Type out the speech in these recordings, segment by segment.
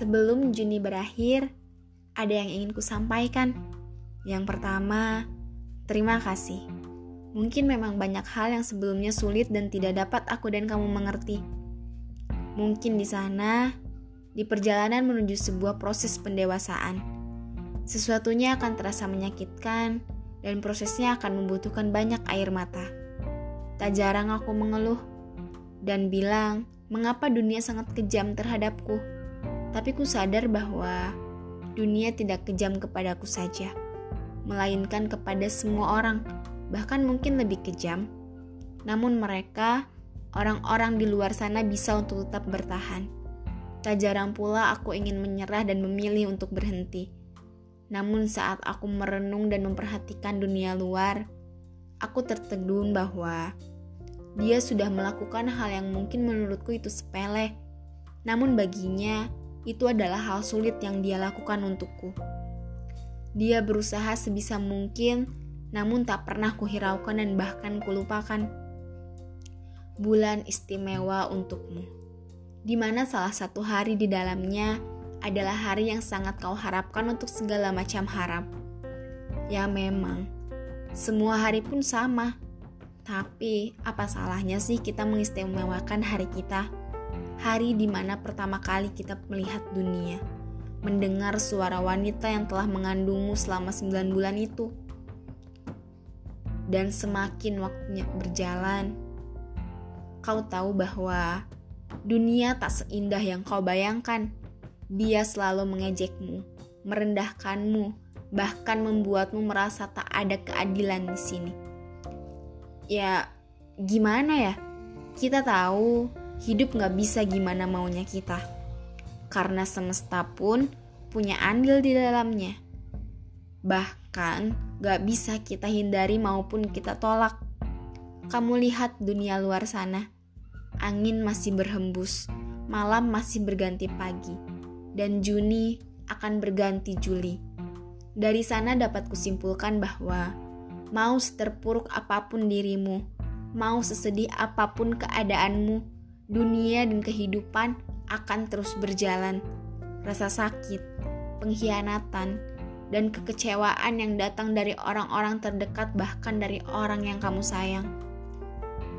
Sebelum Juni berakhir, ada yang ingin ku sampaikan. Yang pertama, terima kasih. Mungkin memang banyak hal yang sebelumnya sulit dan tidak dapat aku dan kamu mengerti. Mungkin di sana, di perjalanan menuju sebuah proses pendewasaan, sesuatunya akan terasa menyakitkan dan prosesnya akan membutuhkan banyak air mata. Tak jarang aku mengeluh dan bilang, mengapa dunia sangat kejam terhadapku. Tapi ku sadar bahwa dunia tidak kejam kepadaku saja, melainkan kepada semua orang, bahkan mungkin lebih kejam. Namun mereka, orang-orang di luar sana bisa untuk tetap bertahan. Tak jarang pula aku ingin menyerah dan memilih untuk berhenti. Namun saat aku merenung dan memperhatikan dunia luar, aku tertegun bahwa dia sudah melakukan hal yang mungkin menurutku itu sepele. Namun baginya, itu adalah hal sulit yang dia lakukan untukku. Dia berusaha sebisa mungkin, namun tak pernah kuhiraukan dan bahkan kulupakan. Bulan istimewa untukmu, di mana salah satu hari di dalamnya adalah hari yang sangat kau harapkan untuk segala macam harap. Ya memang, semua hari pun sama. Tapi, apa salahnya sih kita mengistimewakan hari kita? Hari di mana pertama kali kita melihat dunia, mendengar suara wanita yang telah mengandungmu selama 9 bulan itu. Dan semakin waktunya berjalan, kau tahu bahwa dunia tak seindah yang kau bayangkan. Dia selalu mengejekmu, merendahkanmu, bahkan membuatmu merasa tak ada keadilan di sini. Ya, gimana ya? Kita tahu hidup gak bisa gimana maunya kita. Karena semesta pun punya andil di dalamnya. Bahkan gak bisa kita hindari maupun kita tolak. Kamu lihat dunia luar sana. Angin masih berhembus, malam masih berganti pagi, dan Juni akan berganti Juli. Dari sana dapat kusimpulkan bahwa mau seterpuruk apa pun dirimu, mau sesedih apa pun keadaanmu, dunia dan kehidupan akan terus berjalan. Rasa sakit, pengkhianatan, dan kekecewaan yang datang dari orang-orang terdekat, bahkan dari orang yang kamu sayang,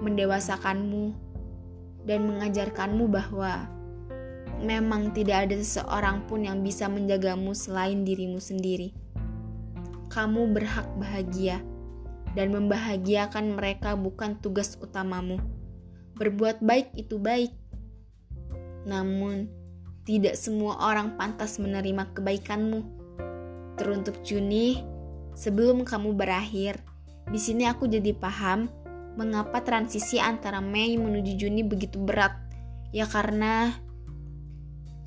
mendewasakanmu dan mengajarkanmu bahwa memang tidak ada seseorang pun yang bisa menjagamu selain dirimu sendiri. Kamu berhak bahagia, dan membahagiakan mereka bukan tugas utamamu Berbuat baik itu baik. Namun, tidak semua orang pantas menerima kebaikanmu. Teruntuk Juni, sebelum kamu berakhir, di sini aku jadi paham mengapa transisi antara Mei menuju Juni begitu berat. Ya karena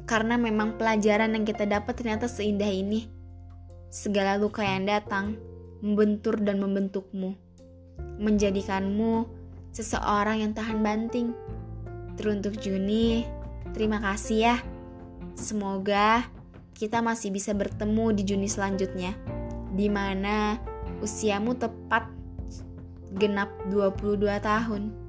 karena memang pelajaran yang kita dapat ternyata seindah ini. Segala luka yang datang membentur dan membentukmu, menjadikanmu seseorang yang tahan banting. Teruntuk Juni, terima kasih ya. Semoga kita masih bisa bertemu di Juni selanjutnya, di mana usiamu tepat genap 22 tahun.